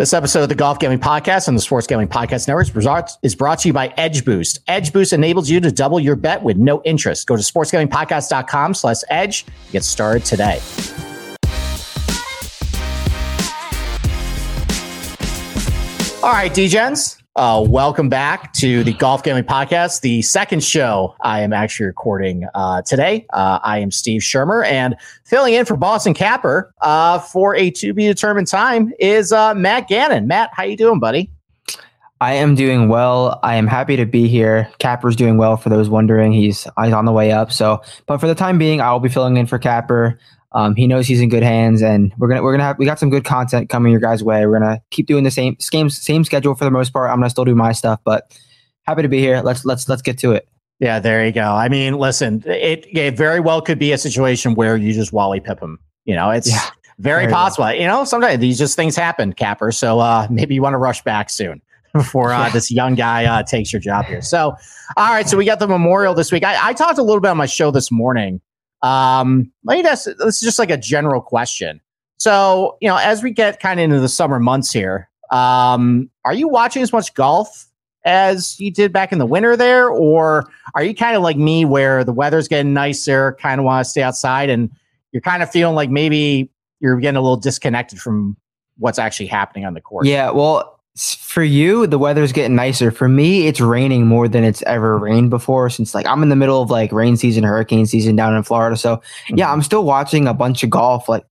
This episode of the Golf Gambling Podcast and the Sports Gambling Podcast Network is brought to you by Edge Boost. Edge Boost enables you to double your bet with no interest. Go to sportsgamblingpodcast.com slash edge to get started today. All right, Degens, uh, welcome back to the Golf Gambling Podcast, the second show I am actually recording uh, today. Uh, I am Steve Schirmer, and filling in for Boston Capper uh, for a to be determined time is uh, Matt Gannon. Matt, how you doing, buddy? I am doing well. I am happy to be here. Capper's doing well. For those wondering, he's he's on the way up. So, but for the time being, I will be filling in for Capper. Um, he knows he's in good hands, and we're gonna we're gonna have we got some good content coming your guys' way. We're gonna keep doing the same same same schedule for the most part. I'm gonna still do my stuff, but happy to be here. Let's let's let's get to it. Yeah, there you go. I mean, listen, it, it very well could be a situation where you just Wally Pipp him. You know, it's yeah, very, very, possible. Well. You know, sometimes these just things happen, Capper. So uh, maybe you want to rush back soon before uh, this young guy uh, takes your job here. So, all right. So we got the memorial this week. I, I talked a little bit on my show this morning um, let me just, this is just like a general question. So, you know, as we get kind of into the summer months here, um, are you watching as much golf as you did back in the winter there? Or are you kind of like me where the weather's getting nicer, kind of want to stay outside and you're kind of feeling like maybe you're getting a little disconnected from what's actually happening on the course? Yeah. Well, for you, the weather's getting nicer. For me, it's raining more than it's ever rained before since like I'm in the middle of like rain season, hurricane season down in Florida. So mm-hmm. yeah, I'm still watching a bunch of golf. Like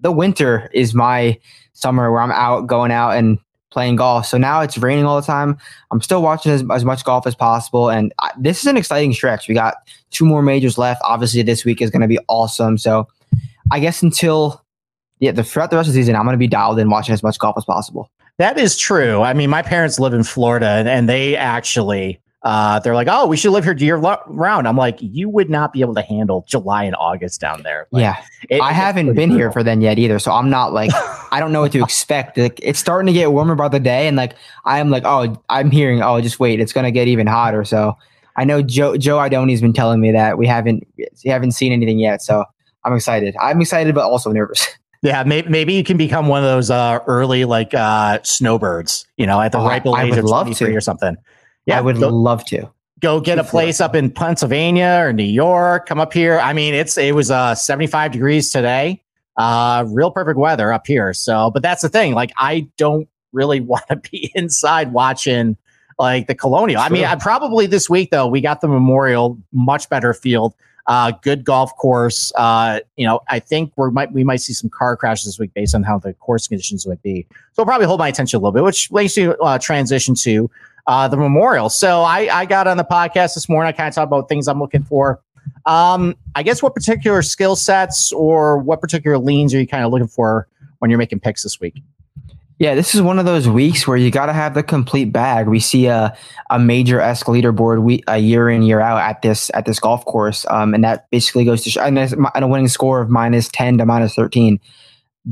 the winter is my summer where I'm out going out and playing golf. So now it's raining all the time. I'm still watching as, as much golf as possible. And I, this is an exciting stretch. We got two more majors left. Obviously, this week is going to be awesome. So I guess until yeah, the, throughout the rest of the season, I'm going to be dialed in watching as much golf as possible. That is true. I mean, my parents live in Florida, and, and they actually uh, they're like, "Oh, we should live here year round." I'm like, "You would not be able to handle July and August down there." Like, yeah, it, I haven't been brutal. here for then yet either, so I'm not like I don't know what to expect. Like, it's starting to get warmer by the day, and like I am like, "Oh, I'm hearing. Oh, just wait, it's gonna get even hotter." So I know Joe Joe Idoni's been telling me that we haven't we haven't seen anything yet, so I'm excited. I'm excited, but also nervous. Yeah, maybe, maybe you can become one of those uh, early like uh, snowbirds, you know, at the oh, ripe old age of love to. or something. Yeah, I would go, love to go get a place up in Pennsylvania or New York. Come up here. I mean, it's it was uh, 75 degrees today. Uh, real perfect weather up here. So, but that's the thing. Like, I don't really want to be inside watching like the Colonial. Sure. I mean, I probably this week though we got the Memorial, much better field. Uh, good golf course. Uh, you know, I think we might we might see some car crashes this week based on how the course conditions would be. So I'll probably hold my attention a little bit, which leads you uh, transition to uh, the memorial. So I, I got on the podcast this morning. I kind of talked about things I'm looking for. Um, I guess what particular skill sets or what particular leans are you kind of looking for when you're making picks this week? Yeah, this is one of those weeks where you got to have the complete bag. We see a, a major esque leaderboard we, a year in year out at this at this golf course, um, and that basically goes to sh- and a winning score of minus ten to minus thirteen.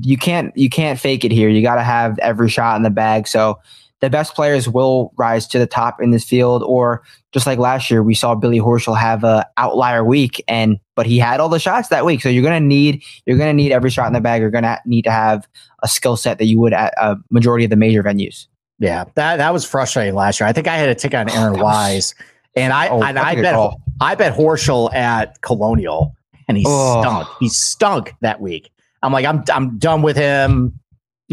You can't you can't fake it here. You got to have every shot in the bag. So the best players will rise to the top in this field, or just like last year, we saw Billy Horschel have a outlier week, and but he had all the shots that week. So you're gonna need you're gonna need every shot in the bag. You're gonna need to have a skill set that you would at a majority of the major venues. Yeah, that that was frustrating last year. I think I had a take on Aaron oh, Wise, and I oh, and I bet call. I bet Horschel at Colonial, and he oh. stunk. He stunk that week. I'm like, I'm I'm done with him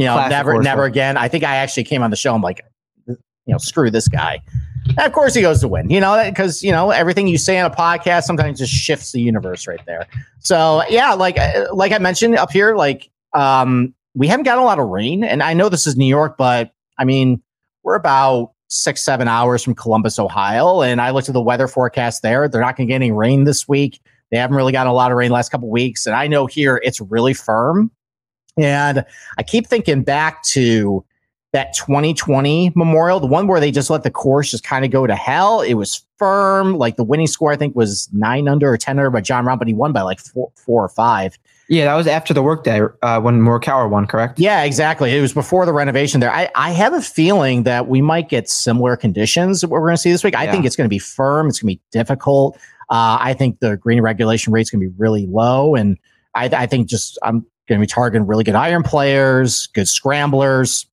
you know, Classic never, never again. I think I actually came on the show. I'm like, you know, screw this guy. And of course, he goes to win. You know, because you know everything you say on a podcast sometimes just shifts the universe right there. So yeah, like uh, like I mentioned up here, like um, we haven't got a lot of rain, and I know this is New York, but I mean we're about six seven hours from Columbus, Ohio, and I looked at the weather forecast there. They're not going to get any rain this week. They haven't really gotten a lot of rain last couple weeks, and I know here it's really firm. And I keep thinking back to that 2020 Memorial, the one where they just let the course just kind of go to hell. It was firm. Like the winning score, I think, was nine under or 10 under by Jon Rahm, but he won by like four, four or five. Yeah, that was after the workday uh, when Morikawa won, correct? Yeah, exactly. It was before the renovation there. I, I have a feeling that we might get similar conditions that we're going to see this week. I yeah. think it's going to be firm. It's going to be difficult. Uh, I think the green regulation rate is going to be really low. And I, I think just I'm going to be targeting really good iron players, good scramblers.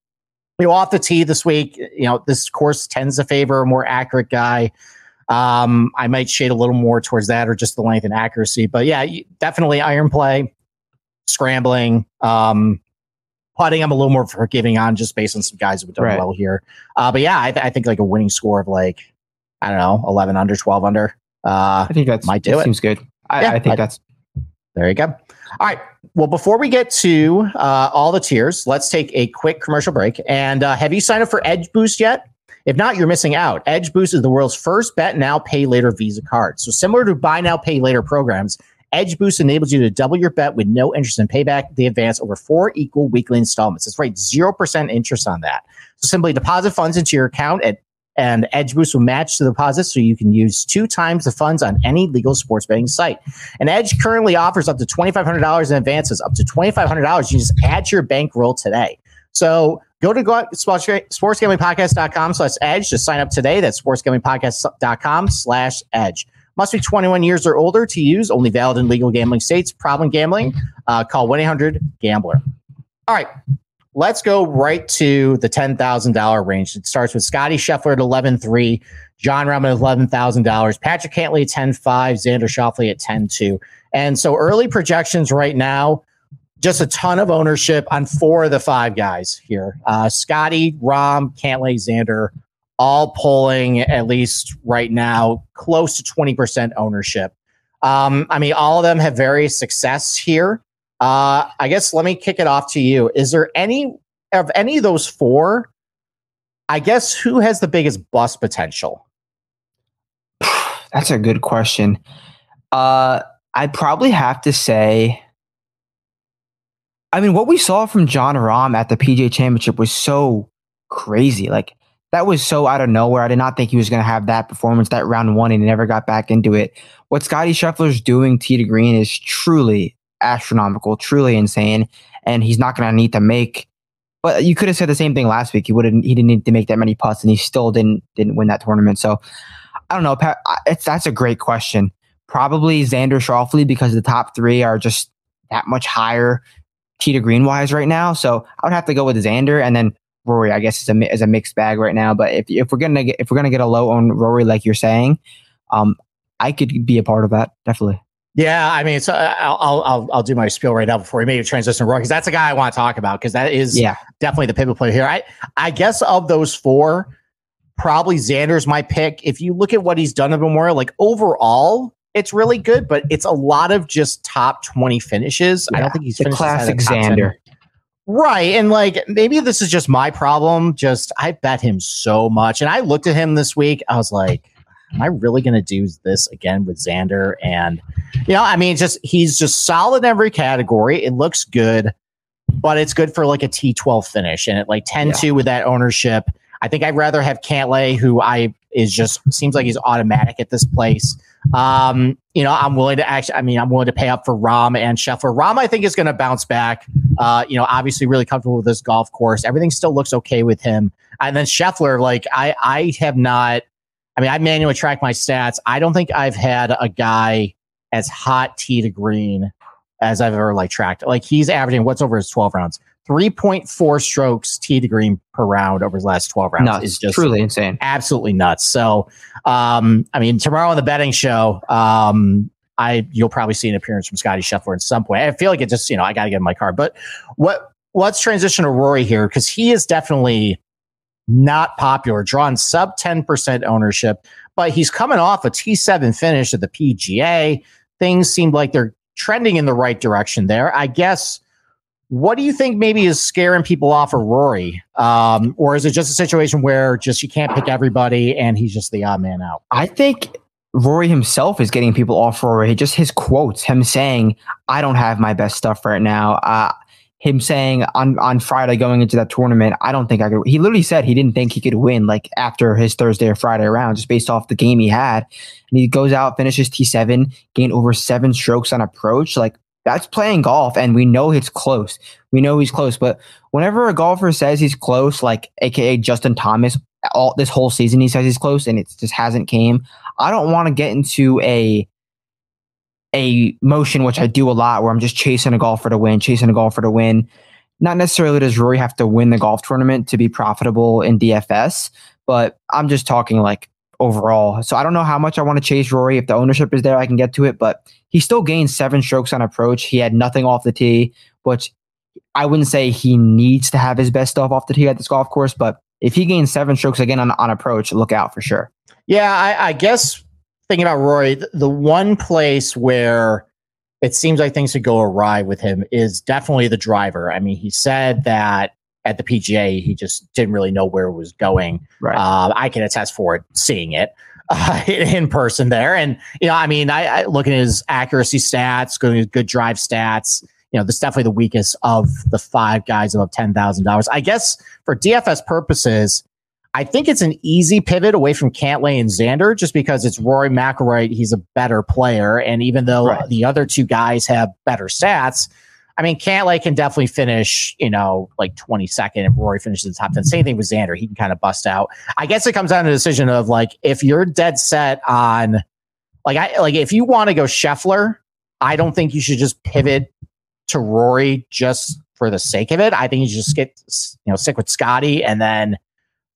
you know, off the tee this week, you know, this course tends to favor a more accurate guy. Um, I might shade a little more towards that or just the length and accuracy. But yeah, definitely iron play, scrambling, um, putting. I'm a little more forgiving on just based on some guys who've done right. well here. Uh, but yeah, I, th- I, think like a winning score of like, I don't know, 11 under, 12 under. Uh, I think that's might do that it. Seems good. I, yeah, I think I, that's there you go. All right. Well, before we get to uh, all the tiers, let's take a quick commercial break. And uh, have you signed up for Edge Boost yet? If not, you're missing out. Edge Boost is the world's first bet now, pay later Visa card. So similar to buy now, pay later programs, Edge Boost enables you to double your bet with no interest in payback. They advance over four equal weekly installments. That's right, 0% interest on that. So simply deposit funds into your account at and Edge Boost will match the deposit so you can use two times the funds on any legal sports betting site. And Edge currently offers up to $2,500 in advances, up to $2,500. You just add your bankroll today. So go to sportsgamblingpodcast.com slash edge to sign up today. That's sportsgamblingpodcast.com slash edge. Must be 21 years or older to use, only valid in legal gambling states. Problem gambling, uh, call 1 800 Gambler. All right, let's go right to the $10,000 range. It starts with Scotty Scheffler at 11.3, Jon Rahm at $11,000, Patrick Cantlay at 10.5, Xander Schauffele at 10.2. And so early projections right now just a ton of ownership on four of the five guys here. Uh, Scotty, Rahm, Cantlay, Xander, all pulling at least right now close to 20% ownership. Um, I mean, all of them have various success here. Uh, I guess let me kick it off to you. Is there any of any of those four? I guess who has the biggest bust potential? That's a good question. Uh, I'd probably have to say I mean, what we saw from Jon Rahm at the PGA Championship was so crazy. Like that was so out of nowhere. I did not think he was going to have that performance that round one, and he never got back into it. What Scotty Scheffler's doing tee to green is truly astronomical, truly insane, and he's not going to need to make. But you could have said the same thing last week. He wouldn't. He didn't need to make that many putts, and he still didn't didn't win that tournament. So I don't know. Pat, it's that's a great question. Probably Xander Schauffele because the top three are just that much higher to green wise right now. So I would have to go with Xander and then Rory. I guess is a is a mixed bag right now. But if if we're gonna get if we're gonna get a low on Rory like you're saying, um, I could be a part of that definitely. Yeah, I mean, so uh, I'll I'll I'll do my spiel right now before we a transition to Rory because that's the guy I want to talk about because that is yeah. definitely the pivot player here. I I guess of those four, probably Xander's my pick. If you look at what he's done at Memorial, like overall, it's really good, but it's a lot of just top 20 finishes. Yeah, I don't think he's the classic Xander. Right. And like maybe this is just my problem. Just I bet him so much. And I looked at him this week. I was like, am I really gonna do this again with Xander? And you know, I mean, just he's just solid in every category. It looks good, but it's good for like a T12 finish. And at like 10-2 yeah. with that ownership. I think I'd rather have Cantlay, who I is just seems like he's automatic at this place. Um, you know, I'm willing to actually, I mean, I'm willing to pay up for Rahm and Scheffler. Rahm, I think, is going to bounce back. Uh, you know, obviously really comfortable with this golf course. Everything still looks okay with him. And then Scheffler, like, I, I have not, I mean, I manually track my stats. I don't think I've had a guy as hot tee to green as I've ever like tracked. Like he's averaging what's over his 12 rounds. 3.4 strokes tee to green per round over his last 12 rounds nuts. is just truly insane. Absolutely nuts. So, um, I mean, tomorrow on the betting show, um, I you'll probably see an appearance from Scotty Scheffler at some point. I feel like it just, you know, I got to get in my car. But what let's transition to Rory here because he is definitely not popular, drawn sub 10% ownership, but he's coming off a T7 finish at the PGA. Things seem like they're trending in the right direction there. I guess what do you think maybe is scaring people off of Rory? Um, or is it just a situation where just you can't pick everybody and he's just the odd man out? I think Rory himself is getting people off Rory. Just his quotes, him saying, I don't have my best stuff right now. Uh, him saying on, on Friday going into that tournament, I don't think I could. He literally said he didn't think he could win like after his Thursday or Friday round, just based off the game he had. And he goes out, finishes T7, gain over seven strokes on approach. Like that's playing golf and we know it's close. We know he's close, but whenever a golfer says he's close, like aka Justin Thomas, all this whole season he says he's close and it just hasn't came. I don't want to get into a a motion which I do a lot where I'm just chasing a golfer to win, chasing a golfer to win. not necessarily does Rory have to win the golf tournament to be profitable in DFS, but I'm just talking like overall. So I don't know how much I want to chase Rory. If the ownership is there, I can get to it, but he still gained seven strokes on approach. He had nothing off the tee, which I wouldn't say he needs to have his best stuff off the tee at this golf course, but if he gains seven strokes again on, on approach, look out for sure. Yeah, I, I guess thinking about Rory, the, one place where it seems like things could go awry with him is definitely the driver. I mean, he said that at the PGA, he just didn't really know where it was going. Right. Uh, I can attest for it, seeing it uh, in person there. And, you know, I mean, I, I look at his accuracy stats, good, good drive stats. You know, this is definitely the weakest of the five guys above $10,000. I guess for DFS purposes, I think it's an easy pivot away from Cantlay and Xander just because it's Rory McIlroy. He's a better player. And even though right. the other two guys have better stats, I mean, Cantlay can definitely finish, you know, like 22nd if Rory finishes in the top 10. Same thing with Xander. He can kind of bust out. I guess it comes down to a decision of like, if you're dead set on, like, I, like, if you want to go Scheffler, I don't think you should just pivot to Rory just for the sake of it. I think you just get, you know, stick with Scotty and then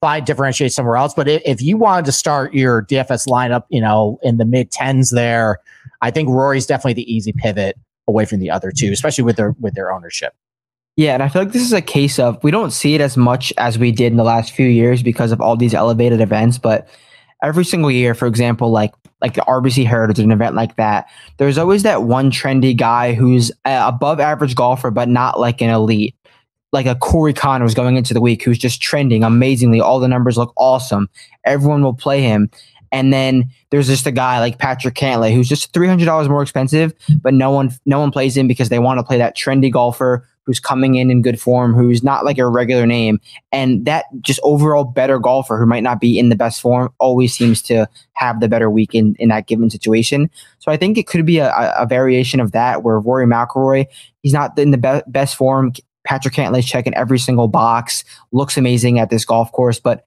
find differentiate somewhere else. But if you wanted to start your DFS lineup, you know, in the mid tens there, I think Rory's definitely the easy pivot away from the other two, especially with their with their ownership. Yeah, and I feel like this is a case of we don't see it as much as we did in the last few years because of all these elevated events, but every single year, for example, like like the RBC Heritage, an event like that, there's always that one trendy guy who's above average golfer, but not like an elite. Like a Corey Conners going into the week, who's just trending amazingly. All the numbers look awesome. Everyone will play him. And then there's just a guy like Patrick Cantlay who's just three hundred dollars more expensive, but no one no one plays him because they want to play that trendy golfer who's coming in in good form, who's not like a regular name, and that just overall better golfer who might not be in the best form always seems to have the better week in, in that given situation. So I think it could be a, a variation of that where Rory McIlroy he's not in the be- best form. Patrick Cantlay's checking every single box, looks amazing at this golf course, but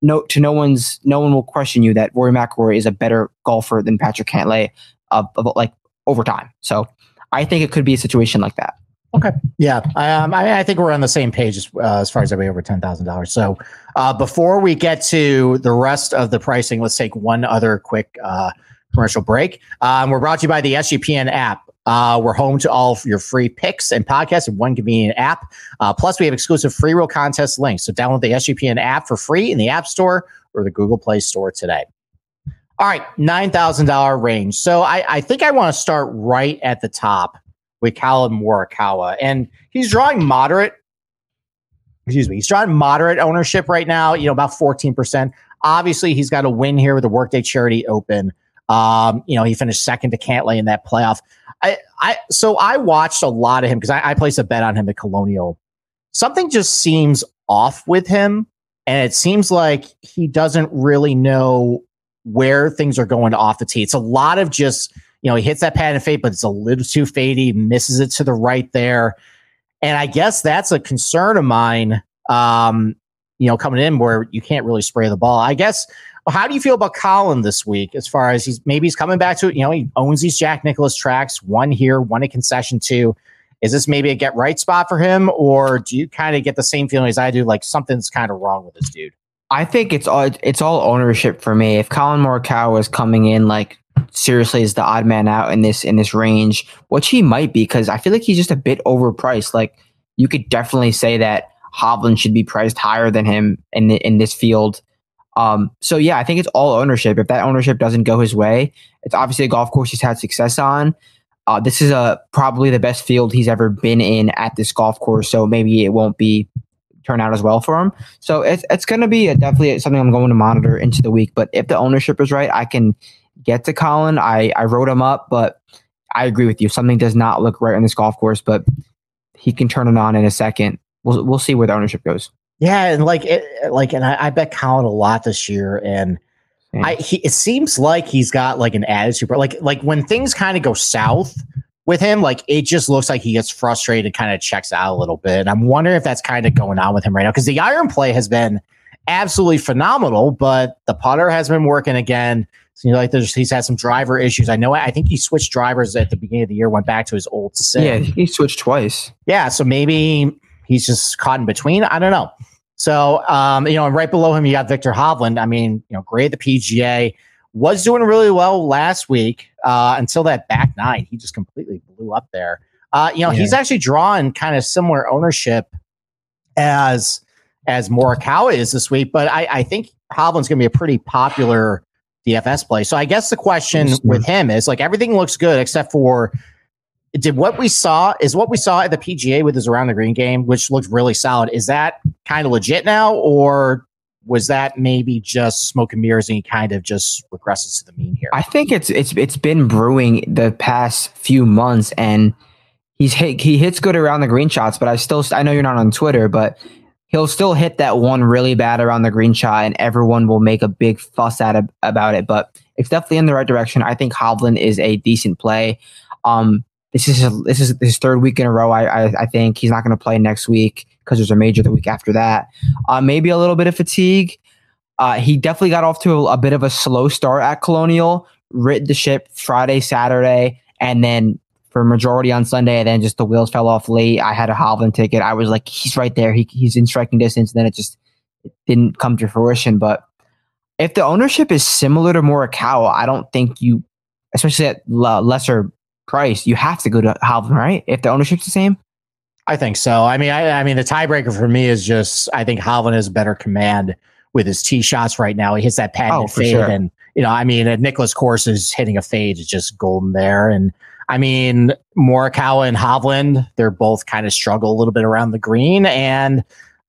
no to no one's no one will question you that Rory McIlroy is a better golfer than Patrick Cantlay uh, like over time. So I think it could be a situation like that. Okay. Yeah. Um, I, I, think we're on the same page as, uh, as far as everybody over ten thousand dollars. So uh, before we get to the rest of the pricing, let's take one other quick uh, commercial break. Um, we're brought to you by the SGPN app. Uh, we're home to all your free picks and podcasts in one convenient app. Uh, plus, we have exclusive free roll contest links. So download the SGPN app for free in the App Store or the Google Play Store today. All right, $9,000 range. So I, I think I want to start right at the top with Collin Morikawa. And he's drawing moderate, excuse me, he's drawing moderate ownership right now, you know, about 14%. Obviously, he's got a win here with the Workday Charity Open. Um, you know, he finished second to Cantlay in that playoff. I, I, so I watched a lot of him because I, I placed a bet on him at Colonial. Something just seems off with him, and it seems like he doesn't really know where things are going off the tee. It's a lot of just, you know, he hits that pad and fade, but it's a little too fadey, misses it to the right there. And I guess that's a concern of mine, um, you know, coming in where you can't really spray the ball. I guess well, how do you feel about Collin this week as far as he's maybe he's coming back to it? You know, he owns these Jack Nicklaus tracks, one here, one at concession two. Is this maybe a get right spot for him, or do you kind of get the same feeling as I do, like something's kind of wrong with this dude? I think it's all it's all ownership for me. If Collin Morikawa is coming in like seriously is the odd man out in this in this range, which he might be, because I feel like he's just a bit overpriced. Like you could definitely say that Hovland should be priced higher than him in the, in this field. Um, so yeah, I think it's all ownership. If that ownership doesn't go his way, it's obviously a golf course he's had success on. Uh, this is a probably the best field he's ever been in at this golf course, so maybe it won't be turn out as well for him. So it's it's going to be a, definitely something I'm going to monitor into the week. But if the ownership is right, I can get to Collin. I I wrote him up, but I agree with you. Something does not look right on this golf course, but he can turn it on in a second. We'll we'll see where the ownership goes. Yeah, and like it, like, and I, I bet Collin a lot this year, and yeah. I he, it seems like he's got like an attitude, but like like when things kind of go south with him, like it just looks like he gets frustrated, kind of checks out a little bit. And I'm wondering if that's kind of going on with him right now because the iron play has been absolutely phenomenal, but the putter has been working again. Seems like there's he's had some driver issues. I know. I think he switched drivers at the beginning of the year, went back to his old sim. Yeah, he switched twice. Yeah, so maybe he's just caught in between. I don't know. So, um, you know, and right below him, you got Viktor Hovland. I mean, you know, great at the PGA, was doing really well last week uh, until that back nine. He just completely blew up there. Uh, you know, yeah. he's actually drawing kind of similar ownership as as Morikawa is this week, but I, I think Hovland's going to be a pretty popular DFS play. So I guess the question with him is like everything looks good except for did what we saw is what we saw at the PGA with his around the green game, which looked really solid. Is that kind of legit now, or was that maybe just smoke and mirrors and he kind of just regresses to the mean here? I think it's it's it's been brewing the past few months, and he's hit he hits good around the green shots. But I still I know you're not on Twitter, but he'll still hit that one really bad around the green shot, and everyone will make a big fuss out of, about it. But it's definitely in the right direction. I think Hovland is a decent play. Um, this is his, this is his third week in a row. I I, I think he's not going to play next week because there's a major the week after that. Uh, maybe a little bit of fatigue. Uh, he definitely got off to a, a, bit of a slow start at Colonial. Rid the ship Friday, Saturday, and then for majority on Sunday, and then just the wheels fell off late. I had a Hovland ticket. I was like, he's right there. He, he's in striking distance. And then it just it didn't come to fruition. But if the ownership is similar to Morikawa, I don't think you, especially at lesser price, you have to go to Hovland, right? If the ownership's the same. I think so. I mean, I, I mean, the tiebreaker for me is just I think Hovland has better command with his tee shots right now. He hits that patented oh, fade, sure. and you know, I mean, Nicklaus Course is hitting a fade is just golden there. And I mean, Morikawa and Hovland, they're both kind of struggle a little bit around the green, and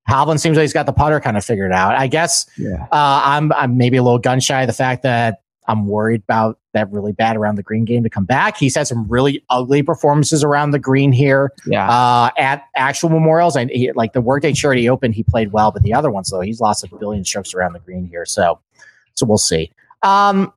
Hovland seems like he's got the putter kind of figured out. I guess yeah. uh, I'm I'm maybe a little gun shy of the fact that I'm worried about that really bad around the green game to come back. He's had some really ugly performances around the green here. Yeah. Uh, at actual memorials, and he, like the Workday Charity Open, he played well, but the other ones though, he's lost a billion strokes around the green here. So, so we'll see. Um,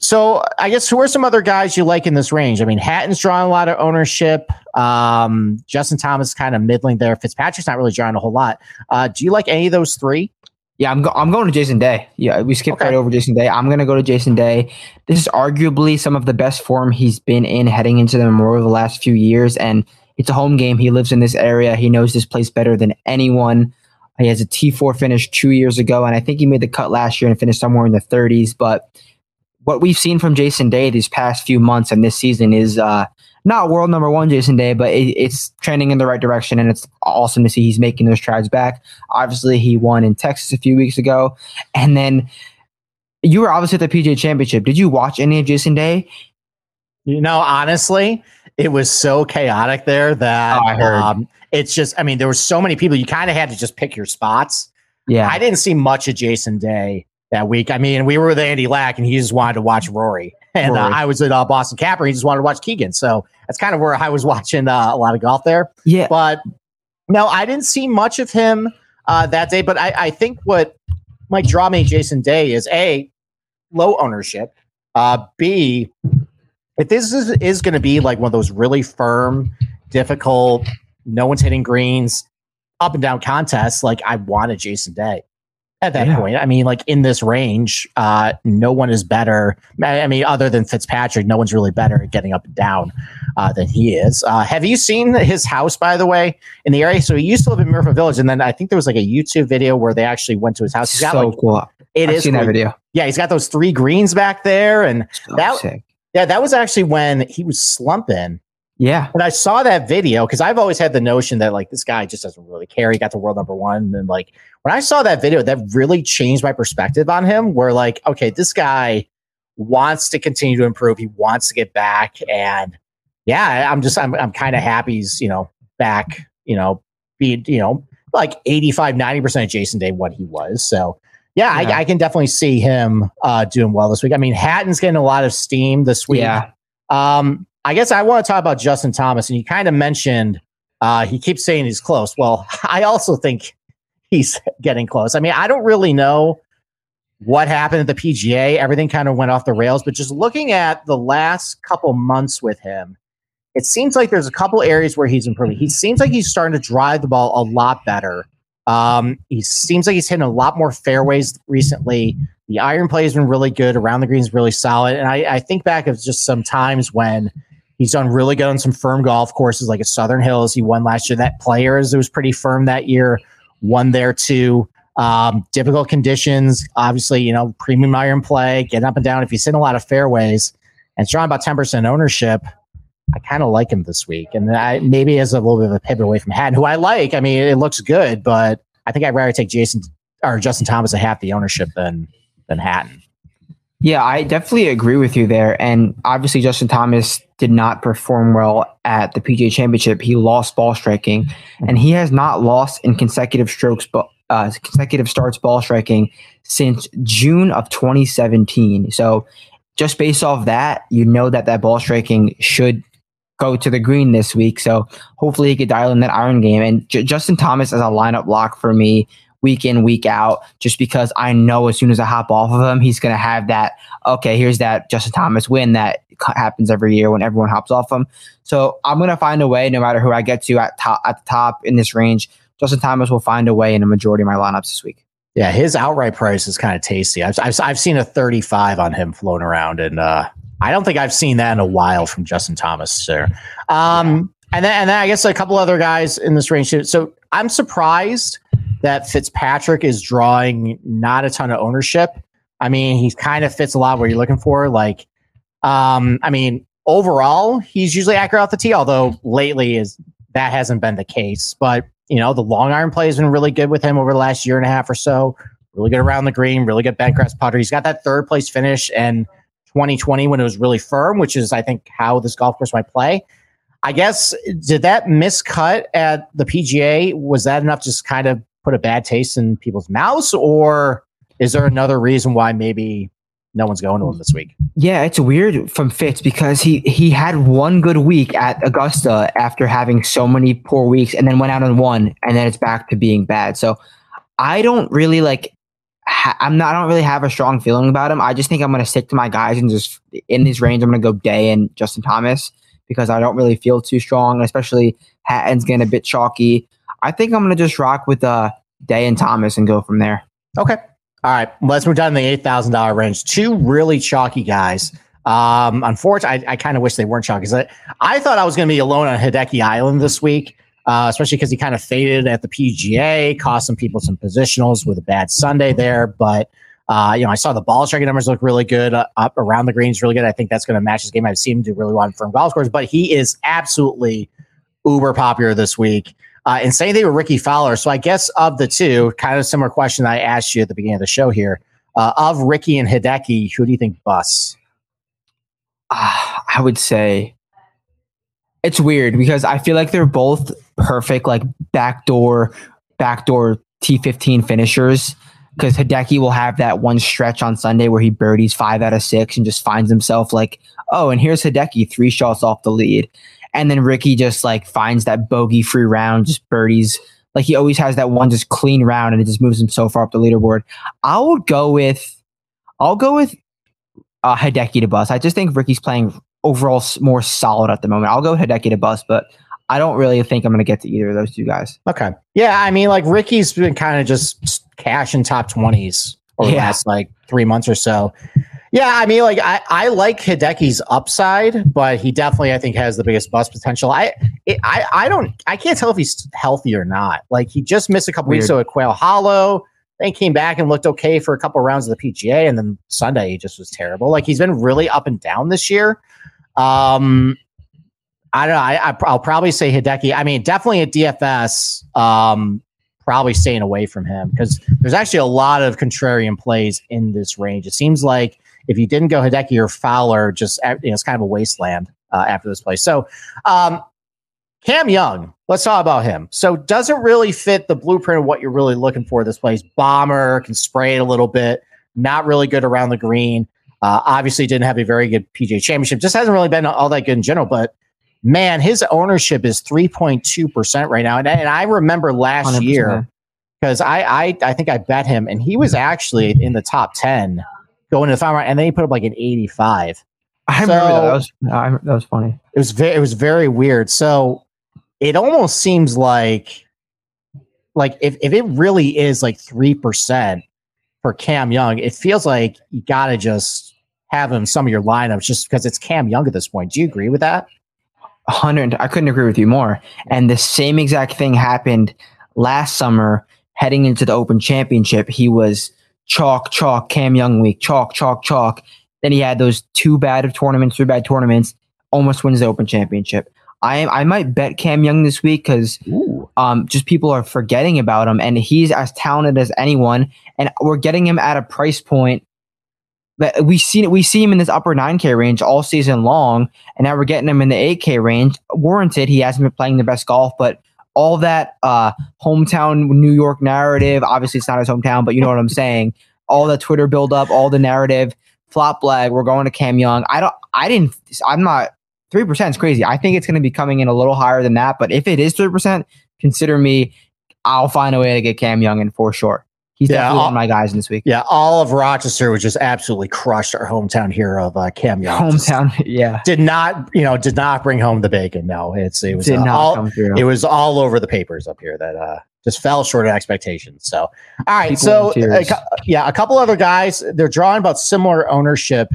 so I guess who are some other guys you like in this range? I mean, Hatton's drawing a lot of ownership. Um, Justin Thomas kind of middling there. Fitzpatrick's not really drawing a whole lot. Uh, do you like any of those three? Yeah, I'm, go- I'm going to Jason Day. Yeah, we skipped okay. right over Jason Day. I'm going to go to Jason Day. This is arguably some of the best form he's been in heading into the Memorial the last few years. And it's a home game. He lives in this area. He knows this place better than anyone. He has a T4 finish two years ago, and I think he made the cut last year and finished somewhere in the 30s. But what we've seen from Jason Day these past few months and this season is uh, not world number one Jason Day, but it, it's trending in the right direction, and it's awesome to see he's making those strides back. Obviously, he won in Texas a few weeks ago, and then you were obviously at the PGA Championship. Did you watch any of Jason Day? You know, honestly, it was so chaotic there that oh. Um, it's just, I mean, there were so many people. You kind of had to just pick your spots. Yeah, I didn't see much of Jason Day that week. I mean, we were with Andy Lack, and he just wanted to watch Rory, and uh, I was at uh, Boston Capper. He just wanted to watch Keegan. So that's kind of where I was watching uh, a lot of golf there. Yeah, but no, I didn't see much of him uh, that day. But I, I, think what might draw me Jason Day is a low ownership. Uh, B, if this is, is going to be like one of those really firm, difficult, no one's hitting greens, up and down contests, like I wanted Jason Day at that yeah. point. I mean, like in this range, uh, no one is better. I mean, other than Fitzpatrick, no one's really better at getting up and down uh, than he is. Uh, have you seen his house, by the way, in the area? So he used to live in Muirfield Village, and then I think there was like a YouTube video where they actually went to his house. He's got, so like, cool. It I've is seen cool. that video. Yeah, he's got those three greens back there, and so that. Sick. Yeah, that was actually when he was slumping yeah. And I saw that video because I've always had the notion that like this guy just doesn't really care. He got to world number one. And like when I saw that video, that really changed my perspective on him. Where like, okay, this guy wants to continue to improve. He wants to get back. And yeah, I'm just I'm I'm kind of happy he's, you know, back, you know, being, you know, like 85, 90% of Jason Day what he was. So yeah, yeah. I, I, can definitely see him uh, doing well this week. I mean, Hatton's getting a lot of steam this week. Yeah. Um, I guess I want to talk about Justin Thomas, and you kind of mentioned uh, he keeps saying he's close. Well, I also think he's getting close. I mean, I don't really know what happened at the PGA. Everything kind of went off the rails, but just looking at the last couple months with him, it seems like there's a couple areas where he's improving. He seems like he's starting to drive the ball a lot better. Um, he seems like he's hitting a lot more fairways recently. The iron play has been really good. Around the green is really solid. And I, I think back of just some times when He's done really good on some firm golf courses like at Southern Hills. He won last year. That Players it was pretty firm that year. Won there too. Um, difficult conditions, obviously, you know, premium iron play, getting up and down. If he's in a lot of fairways and drawing about 10% ownership, I kind of like him this week. And I, maybe as a little bit of a pivot away from Hatton, who I like. I mean, it looks good, but I think I'd rather take Jason or Justin Thomas at half the ownership than than Hatton. Yeah, I definitely agree with you there. And obviously, Justin Thomas did not perform well at the PGA Championship. He lost ball striking, and he has not lost in consecutive strokes, but uh, consecutive starts ball striking since June of 2017. So, just based off that, you know that that ball striking should go to the green this week. So, hopefully, he could dial in that iron game. And J- Justin Thomas as a lineup lock for me week in, week out, just because I know as soon as I hop off of him, he's going to have that, okay, here's that Justin Thomas win that happens every year when everyone hops off him. So I'm going to find a way, no matter who I get to at, top, at the top in this range, Justin Thomas will find a way in a majority of my lineups this week. Yeah, his outright price is kind of tasty. I've, I've, I've seen a 35 on him floating around, and uh, I don't think I've seen that in a while from Justin Thomas there. Um, and then, and then I guess a couple other guys in this range. Too. So I'm surprised that Fitzpatrick is drawing not a ton of ownership. I mean, he kind of fits a lot where you're looking for. Like, um, I mean, overall, he's usually accurate off the tee, although lately is that hasn't been the case. But you know, the long iron play has been really good with him over the last year and a half or so. Really good around the green, really good bentgrass putter. He's got that third place finish and 2020 when it was really firm, which is I think how this golf course might play. I guess did that miscut at the PGA? Was that enough just kind of put a bad taste in people's mouths, or is there another reason why maybe no one's going to him this week? Yeah, it's weird from Fitz because he he had one good week at Augusta after having so many poor weeks, and then went out and won, and then it's back to being bad. So I don't really like. Ha- I'm not. I don't really have a strong feeling about him. I just think I'm going to stick to my guys and just in this range. I'm going to go Day and Justin Thomas because I don't really feel too strong, especially Hatton's getting a bit chalky. I think I'm going to just rock with uh, Day and Thomas and go from there. Okay. All right. Let's move down to the eight thousand dollar range. Two really chalky guys. Um, unfortunately, I, I kind of wish they weren't chalky. I, I thought I was going to be alone on Hideki Island this week, uh, especially because he kind of faded at the PGA, cost some people some positionals with a bad Sunday there. But uh, you know, I saw the ball striking numbers look really good uh, up around the greens, really good. I think that's going to match his game. I've seen him do really well on firm golf course, but he is absolutely uber popular this week. Uh, and same thing with Rickie Fowler. So I guess of the two, kind of similar question I asked you at the beginning of the show here. Uh, of Rickie and Hideki, who do you think busts? Uh, I would say it's weird because I feel like they're both perfect, like backdoor, backdoor T15 finishers. Because Hideki will have that one stretch on Sunday where he birdies five out of six and just finds himself like, oh, and here's Hideki, three shots off the lead. And then Rickie just like finds that bogey free round, just birdies. Like he always has that one just clean round and it just moves him so far up the leaderboard. I would go with, I'll go with uh, Hideki to bust. I just think Rickie's playing overall more solid at the moment. I'll go Hideki to bust, but I don't really think I'm going to get to either of those two guys. Okay. Yeah. I mean, like Rickie's been kind of just cash in top 20s over yeah. the last like three months or so. Yeah, I mean, like I, I like Hideki's upside, but he definitely I think has the biggest bust potential. I it, I I don't I can't tell if he's healthy or not. Like he just missed a couple Weird. weeks ago at Quail Hollow, then came back and looked okay for a couple rounds of the PGA, and then Sunday he just was terrible. Like he's been really up and down this year. Um, I don't know. I, will probably say Hideki. I mean, definitely at DFS. Um, probably staying away from him because there's actually a lot of contrarian plays in this range. It seems like if you didn't go Hideki or Fowler, just you know, it's kind of a wasteland uh, after this play. So, um, Cam Young, let's talk about him. So, doesn't really fit the blueprint of what you're really looking for this place. Bomber can spray it a little bit, not really good around the green. Uh, obviously, didn't have a very good PGA championship. Just hasn't really been all that good in general. But man, his ownership is 3.2% right now. And, and I remember last 100. year because I, I, I think I bet him, and he was mm-hmm. actually in the top 10 going to the final round, and then he put up like an 85. I so, remember that. That was, I, that was funny. It was very, it was very weird. So it almost seems like, like if, if it really is like 3% for Cam Young, it feels like you got to just have him some of your lineups just because it's Cam Young at this point. Do you agree with that? Hundred. I couldn't agree with you more. And the same exact thing happened last summer, heading into the Open Championship. He was chalk, chalk, Cam Young week, chalk, chalk, chalk. Then he had those two bad tournaments, three bad tournaments, almost wins the Open Championship. I am I might bet Cam Young this week because um, just people are forgetting about him, and he's as talented as anyone, and we're getting him at a price point that we see we see him in this upper 9k range all season long and now we're getting him in the 8k range. Warranted he hasn't been playing the best golf but all that uh, hometown new york narrative obviously it's not his hometown but you know what i'm saying. All the twitter build up all the narrative flop flag we're going to cam young. I don't i didn't i'm not 3% is crazy. I think it's going to be coming in a little higher than that but if it is 3% consider me i'll find a way to get cam young in for sure He's yeah, definitely all, my guys in this week. Yeah, all of Rochester was just absolutely crushed our hometown hero of uh, Cam Young. Hometown, yeah, did not you know did not bring home the bacon. No, it's it was uh, all it was all over the papers up here that uh just fell short of expectations. So all right, People so a, yeah, a couple other guys they're drawing about similar ownership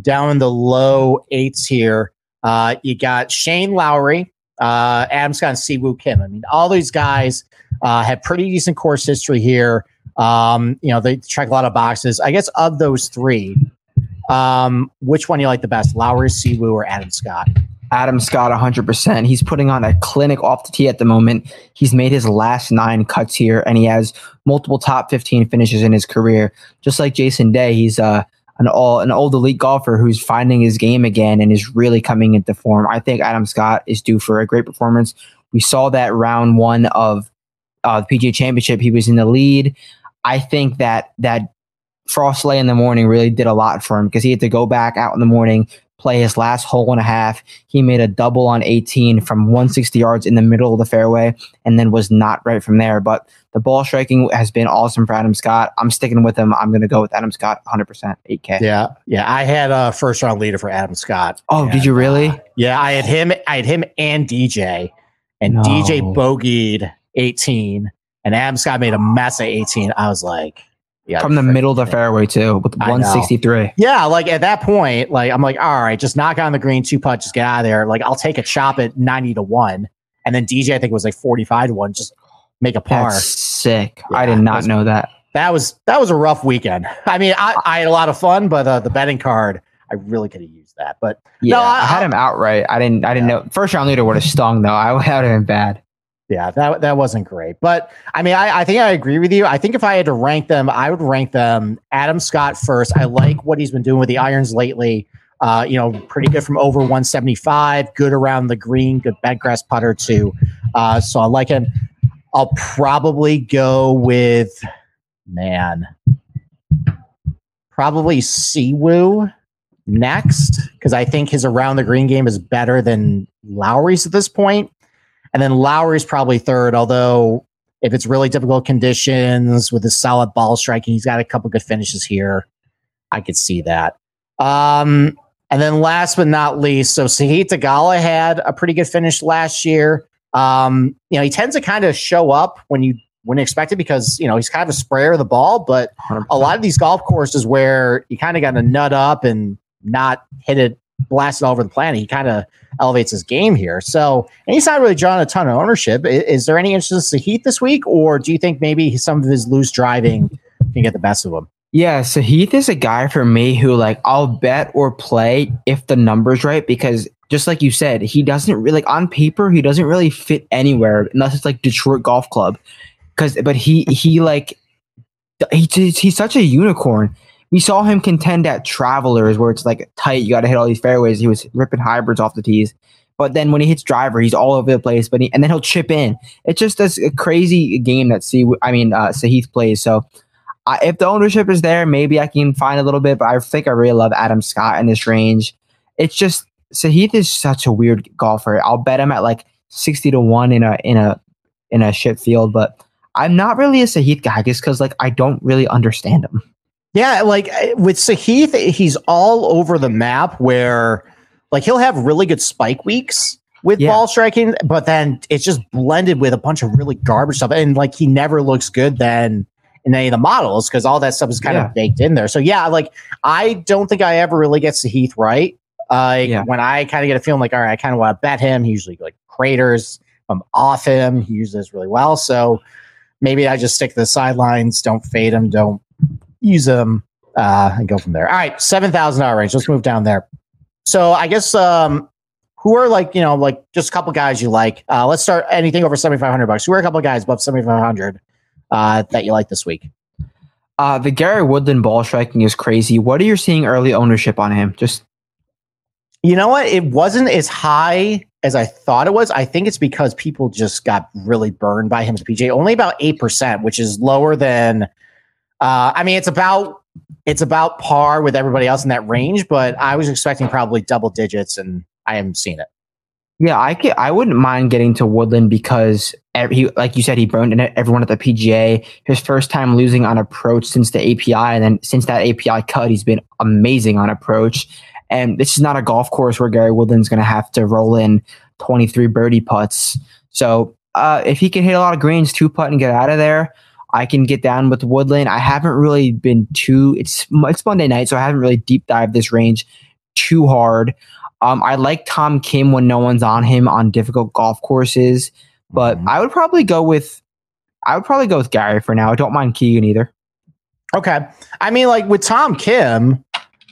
down in the low eights here. Uh, you got Shane Lowry, uh, Adam Scott, and Siwoo Kim. I mean, all these guys uh, have pretty decent course history here. Um, you know, they check a lot of boxes. I guess of those three, um, which one do you like the best, Lowry, Siwoo, or Adam Scott? Adam Scott, 100%. He's putting on a clinic off the tee at the moment. He's made his last nine cuts here, and he has multiple top 15 finishes in his career. Just like Jason Day, he's uh, an all an old elite golfer who's finding his game again and is really coming into form. I think Adam Scott is due for a great performance. We saw that round one of uh, the PGA Championship. He was in the lead. I think that that Frost Lay in the morning really did a lot for him because he had to go back out in the morning, play his last hole and a half. He made a double on 18 from 160 yards in the middle of the fairway and then was not right from there. But the ball striking has been awesome for Adam Scott. I'm sticking with him. I'm going to go with Adam Scott 100%, 8K. Yeah. Yeah. I had a first round leader for Adam Scott. Oh, and, did you really? Uh, yeah. I had him. I had him and DJ, and no. DJ bogeyed 18 and Adam Scott made a mess at 18. I was like, yeah, from the middle of the fairway too, with 163. Yeah, like at that point, like I'm like, all right, just knock on the green, two putt, just get out of there. Like I'll take a chop at 90 to one, and then DJ I think was like 45 to one, just make a par. That's sick. Yeah, I did not was, know that. That was that was a rough weekend. I mean, I, I had a lot of fun, but uh, the betting card, I really could have used that. But yeah, no, I, I, had him outright. I didn't. I didn't yeah. know. First round leader would have stung though. I would have been bad yeah, that that wasn't great. But I mean, I, I think I agree with you. I think if I had to rank them, I would rank them Adam Scott first. I like what he's been doing with the irons lately. Uh, you know, pretty good from over 175, good around the green, good bent grass putter too. Uh, so I like him. I'll probably go with man, probably Siwoo next because I think his around the green game is better than Lowry's at this point. And then Lowry's probably third, although if it's really difficult conditions with a solid ball striking, he's got a couple good finishes here. I could see that. Um, and then last but not least, so Sahith Theegala had a pretty good finish last year. Um, you know, he tends to kind of show up when you wouldn't expect it because, you know, he's kind of a sprayer of the ball, but 100%. a lot of these golf courses where you kind of got to nut up and not hit it blasted all over the planet. He kind of elevates his game here. So, and he's not really drawing a ton of ownership. Is, is there any interest in Heath this week, or do you think maybe some of his loose driving can get the best of him? Yeah, so Heath is a guy for me who like I'll bet or play if the numbers right because just like you said, he doesn't really like on paper he doesn't really fit anywhere unless it's like Detroit Golf Club. Cause but he he like he, he's such a unicorn we saw him contend at Travelers, where it's like tight. You got to hit all these fairways. He was ripping hybrids off the tees. But then when he hits driver, he's all over the place. But he, and then he'll chip in. It's just this crazy game that see. I mean, uh, Sahith plays. So if the ownership is there, maybe I can find a little bit. But I think I really love Adam Scott in this range. It's just Sahith is such a weird golfer. I'll bet him at like sixty to one in a in a in a shit field, but I'm not really a Sahith guy just because like I don't really understand him. Yeah, like uh, with Sahith, he's all over the map where like he'll have really good spike weeks with yeah. ball striking, but then it's just blended with a bunch of really garbage stuff. And like he never looks good then in any of the models because all that stuff is kind yeah. of baked in there. So yeah, like I don't think I ever really get Sahith right. Uh, yeah. When I kind of get a feeling like, all right, I kind of want to bet him. He usually like craters. I'm off him. He uses really well. So maybe I just stick to the sidelines. Don't fade him. Don't use them Uh, and go from there. All right, seven thousand dollar range. Let's move down there. So I guess um, who are like you know like just a couple guys you like. Uh, let's start anything over seventy five hundred bucks. Who are a couple guys above seventy five hundred uh, that you like this week? Uh, the Gary Woodland ball striking is crazy. What are you seeing early ownership on him? Just you know what? It wasn't as high as I thought it was. I think it's because people just got really burned by him as PJ. Only about eight percent, which is lower than. Uh, I mean, it's about it's about par with everybody else in that range, but I was expecting probably double digits, and I haven't seen it. Yeah, I I wouldn't mind getting to Woodland because he, like you said, he burned everyone at the PGA. His first time losing on approach since the API, and then since that API cut, he's been amazing on approach. And this is not a golf course where Gary Woodland's going to have to roll in 23 birdie putts. So uh, if he can hit a lot of greens, two putt and get out of there, I can get down with Woodland. I haven't really been too. It's it's Monday night, so I haven't really deep dived this range too hard. Um, I like Tom Kim when no one's on him on difficult golf courses, but mm-hmm. I would probably go with I would probably go with Gary for now. I don't mind Keegan either. Okay, I mean, like with Tom Kim,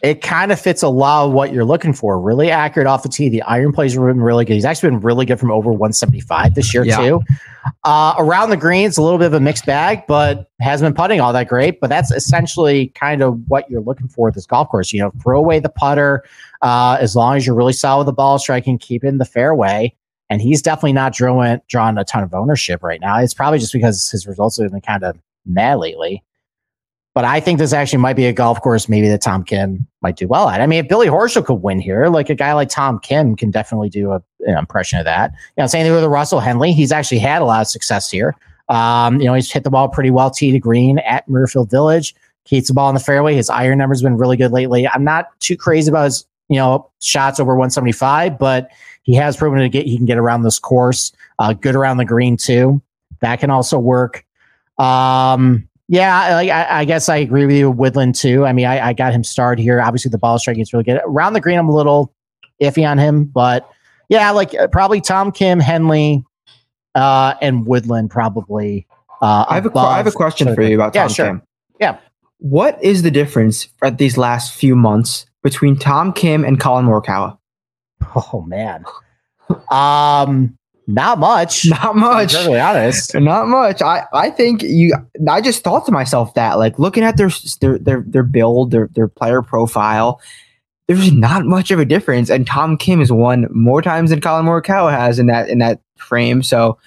it kind of fits a lot of what you're looking for. Really accurate off the tee. The iron plays have been really good. He's actually been really good from over 175 this year, yeah. too. Uh, around the greens, a little bit of a mixed bag, but hasn't been putting all that great. But that's essentially kind of what you're looking for at this golf course. You know, throw away the putter uh, as long as you're really solid with the ball striking, keep in the fairway. And he's definitely not drawing, drawing a ton of ownership right now. It's probably just because his results have been kind of mad lately. But I think this actually might be a golf course maybe that Tom Kim might do well at. I mean, if Billy Horschel could win here, like a guy like Tom Kim can definitely do a, an impression of that. You know, same thing with Russell Henley. He's actually had a lot of success here. Um, you know, he's hit the ball pretty well tee to green at Muirfield Village. Keeps the ball in the fairway. His iron number's been really good lately. I'm not too crazy about his, you know, shots over 175, but he has proven to get he can get around this course. Uh, good around the green too. That can also work. Um, yeah, like I, I, guess I agree with you, Woodland too. I mean, I, I, got him started here. Obviously, the ball striking is really good. Around the green, I'm a little iffy on him, but yeah, like uh, probably Tom Kim, Henley, uh, and Woodland probably. Uh, I have a I have a question for you about Tom yeah, sure. Kim. Yeah, what is the difference at these last few months between Tom Kim and Collin Morikawa? Oh man, um, not much. Not much. To be honest. Not much. I, I think you I just thought to myself that like looking at their their their, their build, their their player profile, there's not much of a difference. And Tom Kim has won more times than Collin Morikawa has in that in that frame. So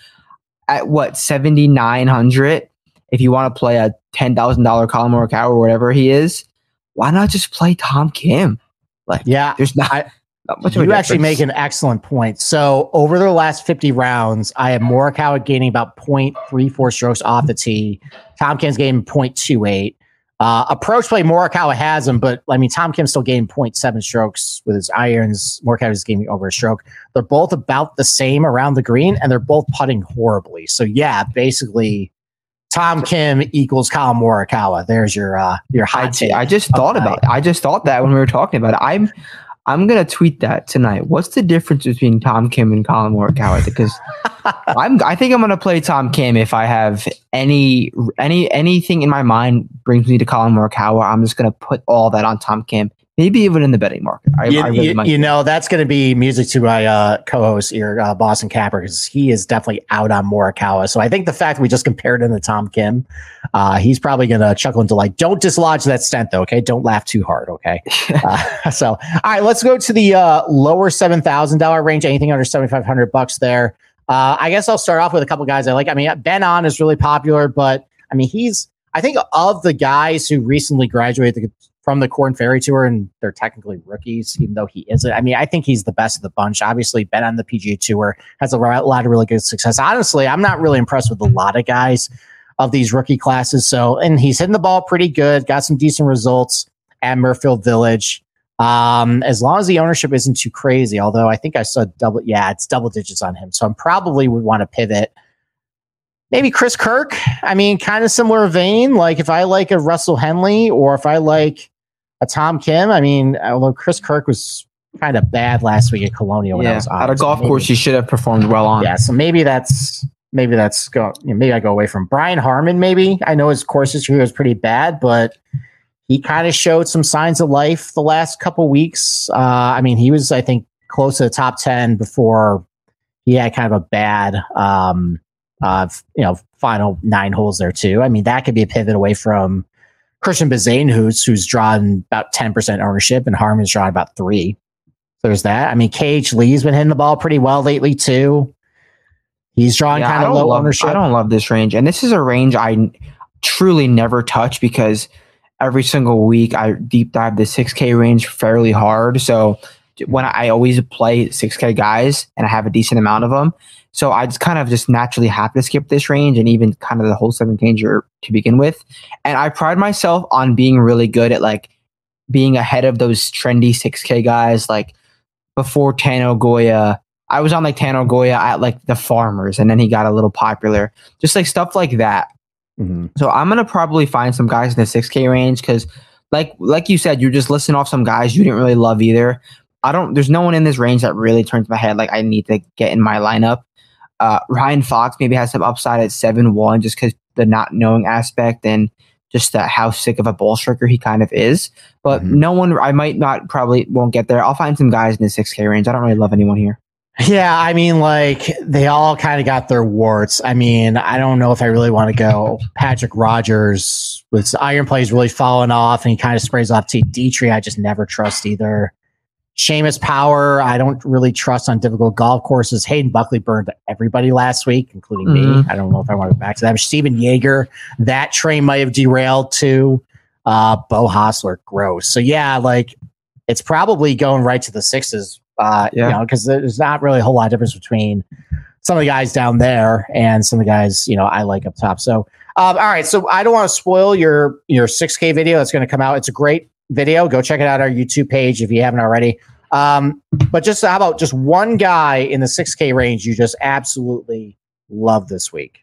at what seventy nine hundred, if you want to play a ten thousand dollar Collin Morikawa or whatever he is, why not just play Tom Kim? Like yeah, there's not I, you actually make an excellent point. So over the last 50 rounds, I have Morikawa gaining about 0.34 strokes off the tee. Tom Kim's gaining 0.28. Uh, approach play, Morikawa has him, but I mean, Tom Kim still gained 0.7 strokes with his irons. Morikawa is gaining over a stroke. They're both about the same around the green, and they're both putting horribly. So yeah, basically, Tom Kim equals Kyle Morikawa. There's your uh, your high take. I just thought about it. I just thought that when we were talking about it. I'm I'm gonna tweet that tonight. What's the difference between Tom Kim and Collin Morikawa? Because I'm I think I'm gonna play Tom Kim if I have any any anything in my mind brings me to Collin Morikawa. I'm just gonna put all that on Tom Kim maybe even in the betting market. I, you, I really you, you know, that's going to be music to my uh, co-host here, uh, Boston Capper, because he is definitely out on Morikawa. So I think the fact we just compared him to Tom Kim, uh, he's probably going to chuckle into like, don't dislodge that stent though. Okay. Don't laugh too hard. Okay. Uh, so, all right, let's go to the uh, lower $7,000 range, anything under 7,500 bucks there. Uh, I guess I'll start off with a couple guys I like. I mean, Ben An is really popular, but I mean, he's, I think of the guys who recently graduated from the Korn Ferry Tour, and they're technically rookies, even though he isn't. I mean, I think he's the best of the bunch. Obviously, been on the PGA Tour, has a lot of really good success. Honestly, I'm not really impressed with a lot of guys of these rookie classes. So, and he's hitting the ball pretty good, got some decent results at Muirfield Village. Um, as long as the ownership isn't too crazy, although I think I saw double, yeah, it's double digits on him. So, I'm probably would want to pivot maybe Chris Kirk. I mean, kind of similar vein. Like if I like a Russell Henley or if I like a Tom Kim. I mean, although Chris Kirk was kind of bad last week at Colonial. yeah, at a golf so course, he should have performed well on. Yeah, so maybe that's maybe that's go. You know, maybe I go away from Brian Harman. Maybe I know his course history was pretty bad, but he kind of showed some signs of life the last couple weeks. Uh, I mean, he was I think close to the top ten before he had kind of a bad, um, uh, you know, final nine holes there too. I mean, that could be a pivot away from Christian Bezain, who's who's drawn about ten percent ownership, and Harman's drawn about three. So there's that. I mean, KH Lee's been hitting the ball pretty well lately too. He's drawing yeah, kind of low love, ownership. I don't love this range, and this is a range I truly never touch because every single week I deep dive the 6K range fairly hard. So when I, I always play 6K guys and I have a decent amount of them, so I just kind of just naturally have to skip this range and even kind of the whole 7K to begin with. And I pride myself on being really good at like being ahead of those trendy 6K guys, like before Tano Goya I was on like Tano Goya at like the farmers and then he got a little popular. Just like stuff like that. Mm-hmm. So I'm gonna probably find some guys in the 6K range because like like you said, you're just listing off some guys you didn't really love either. I don't there's no one in this range that really turns my head like I need to get in my lineup. Uh, Ryan Fox maybe has some upside at seven one just because the not knowing aspect and just that how sick of a ball striker he kind of is. But mm-hmm. no one I might not probably won't get there. I'll find some guys in the six K range. I don't really love anyone here. Yeah, I mean, like they all kind of got their warts. I mean, I don't know if I really want to go Patrick Rodgers with iron plays really falling off, and he kind of sprays off to Dietrich. I just never trust either. Seamus Power, I don't really trust on difficult golf courses. Hayden Buckley burned everybody last week, including mm-hmm. me. I don't know if I want to go back to that. Stephan Jaeger, that train might have derailed too. Uh, Beau Hossler, gross. So yeah, like it's probably going right to the sixes uh, yeah. You know, because there's not really a whole lot of difference between some of the guys down there and some of the guys you know I like up top. So, um, all right. So I don't want to spoil your your 6K video that's going to come out. It's a great video. Go check it out our YouTube page if you haven't already. Um, but just how about just one guy in the 6K range you just absolutely love this week?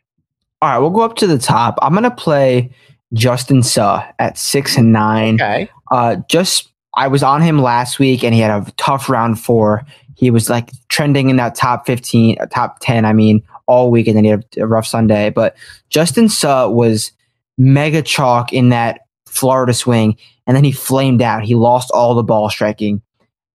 All right, we'll go up to the top. I'm gonna play Justin Suh at six and nine. Okay. Uh, just I was on him last week and he had a tough round four. He was like trending in that top 15, uh, top 10, I mean, all week and then he had a rough Sunday. But Justin Suh was mega chalk in that Florida swing and then he flamed out. He lost all the ball striking.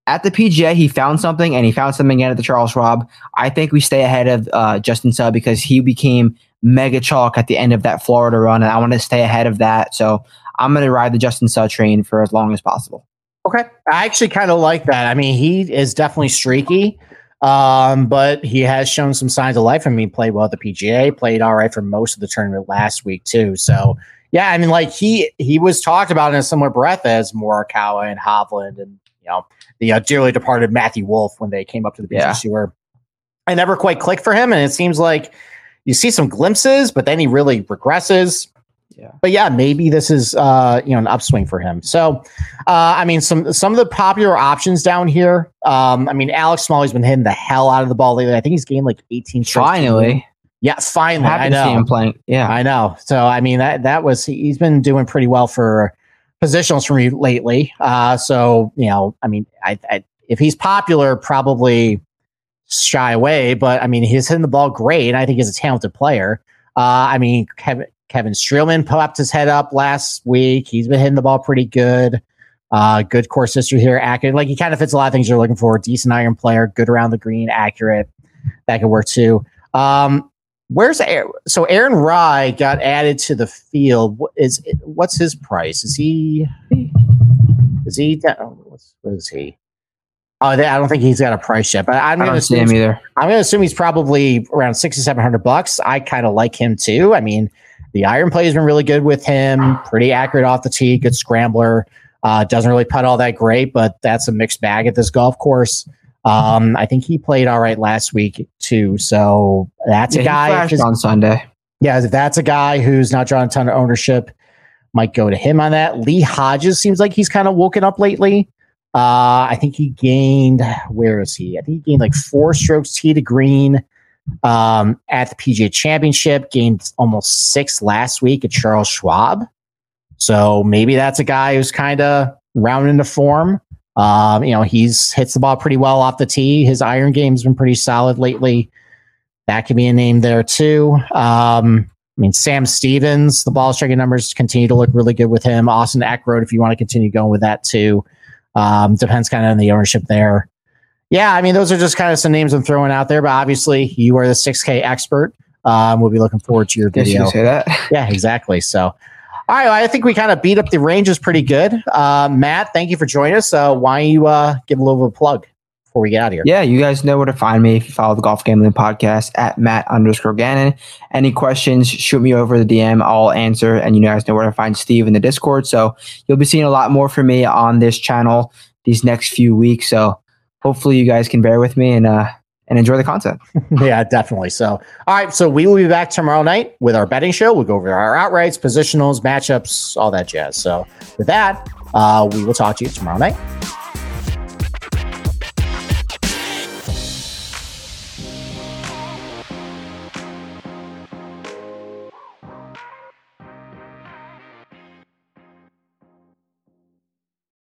At the PGA, he found something and he found something again at the Charles Schwab. I think we stay ahead of uh, Justin Suh because he became mega chalk at the end of that Florida run and I want to stay ahead of that. So I'm going to ride the Justin Suh train for as long as possible. Okay. I actually kind of like that. I mean, he is definitely streaky, um, but he has shown some signs of life. I mean, played well at the PGA, played all right for most of the tournament last week, too. So, yeah, I mean, like he he was talked about in a similar breath as Morikawa and Hovland and, you know, the uh, dearly departed Matthew Wolff when they came up to the PGA yeah. I never quite clicked for him. And it seems like you see some glimpses, but then he really regresses. Yeah. But yeah, maybe this is uh, you know an upswing for him. So, uh, I mean, some some of the popular options down here. Um, I mean, Alex Smalley's been hitting the hell out of the ball lately. I think he's gained like 18 Finally. Yeah, finally. I know. him playing. Yeah, I know. So, I mean, that that was he's been doing pretty well for positionals for me lately. Uh, so you know, I mean, I, I if he's popular, probably shy away. But I mean, he's hitting the ball great, and I think he's a talented player. Uh, I mean, Kevin Kevin Streelman popped his head up last week. He's been hitting the ball pretty good. Uh, good course history here, accurate. Like he kind of fits a lot of things you're looking for. Decent iron player, good around the green, accurate. That could work too. Um, where's Aaron? So Aaron Rai got added to the field. What is what's his price? Is he? Is he? What's, what is he? Oh, I don't think he's got a price yet, but I'm going to assume him either. I'm going to assume he's probably around six or seven hundred bucks. I kind of like him too. I mean, the iron play has been really good with him. Pretty accurate off the tee. Good scrambler. Uh, doesn't really putt all that great, but that's a mixed bag at this golf course. Um, I think he played all right last week too. So that's yeah, a guy on Sunday. Yeah, if that's a guy who's not drawing a ton of ownership, might go to him on that. Lee Hodges seems like he's kind of woken up lately. Uh, I think he gained where is he? I think he gained like four strokes tee to green um, at the PGA Championship, gained almost six last week at Charles Schwab. So maybe that's a guy who's kind of rounding the form. Um, you know, he's hits the ball pretty well off the tee. His iron game's been pretty solid lately. That could be a name there too. Um, I mean, Sam Stevens, the ball striking numbers continue to look really good with him. Austin Eckroat, if you want to continue going with that too. Um, depends kind of on the ownership there. Yeah, I mean, those are just kind of some names I'm throwing out there, but obviously you are the 6K expert. Um, we'll be looking forward to your video. You say that. Yeah, exactly. So, all right, I think we kind of beat up the ranges pretty good. Uh, Matt, thank you for joining us. Uh, why don't you uh, give a little bit of a plug before we get out of here? Yeah, you guys know where to find me if you follow the Golf Gambling Podcast at Matt underscore Gannon. Any questions, shoot me over the DM. I'll answer. And you guys know where to find Steve in the Discord. So you'll be seeing a lot more from me on this channel these next few weeks. So hopefully you guys can bear with me and uh, and enjoy the content. yeah, definitely. So, all right. So we will be back tomorrow night with our betting show. We'll go over our outrights, positionals, matchups, all that jazz. So with that, uh, we will talk to you tomorrow night.